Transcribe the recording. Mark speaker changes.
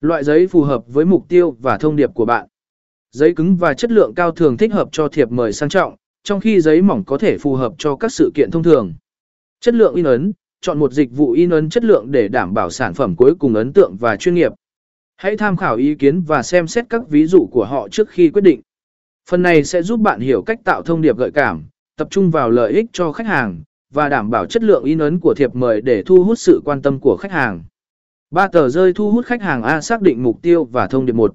Speaker 1: Loại giấy phù hợp với mục tiêu và thông điệp của bạn. Giấy cứng và chất lượng cao thường thích hợp cho thiệp mời sang trọng, trong khi giấy mỏng có thể phù hợp cho các sự kiện thông thường. Chất lượng in ấn, chọn một dịch vụ in ấn chất lượng để đảm bảo sản phẩm cuối cùng ấn tượng và chuyên nghiệp. Hãy tham khảo ý kiến và xem xét các ví dụ của họ trước khi quyết định. Phần này sẽ giúp bạn hiểu cách tạo thông điệp gợi cảm, tập trung vào lợi ích cho khách hàng và đảm bảo chất lượng in ấn của thiệp mời để thu hút sự quan tâm của khách hàng. Ba tờ rơi thu hút khách hàng A xác định mục tiêu và thông điệp 1.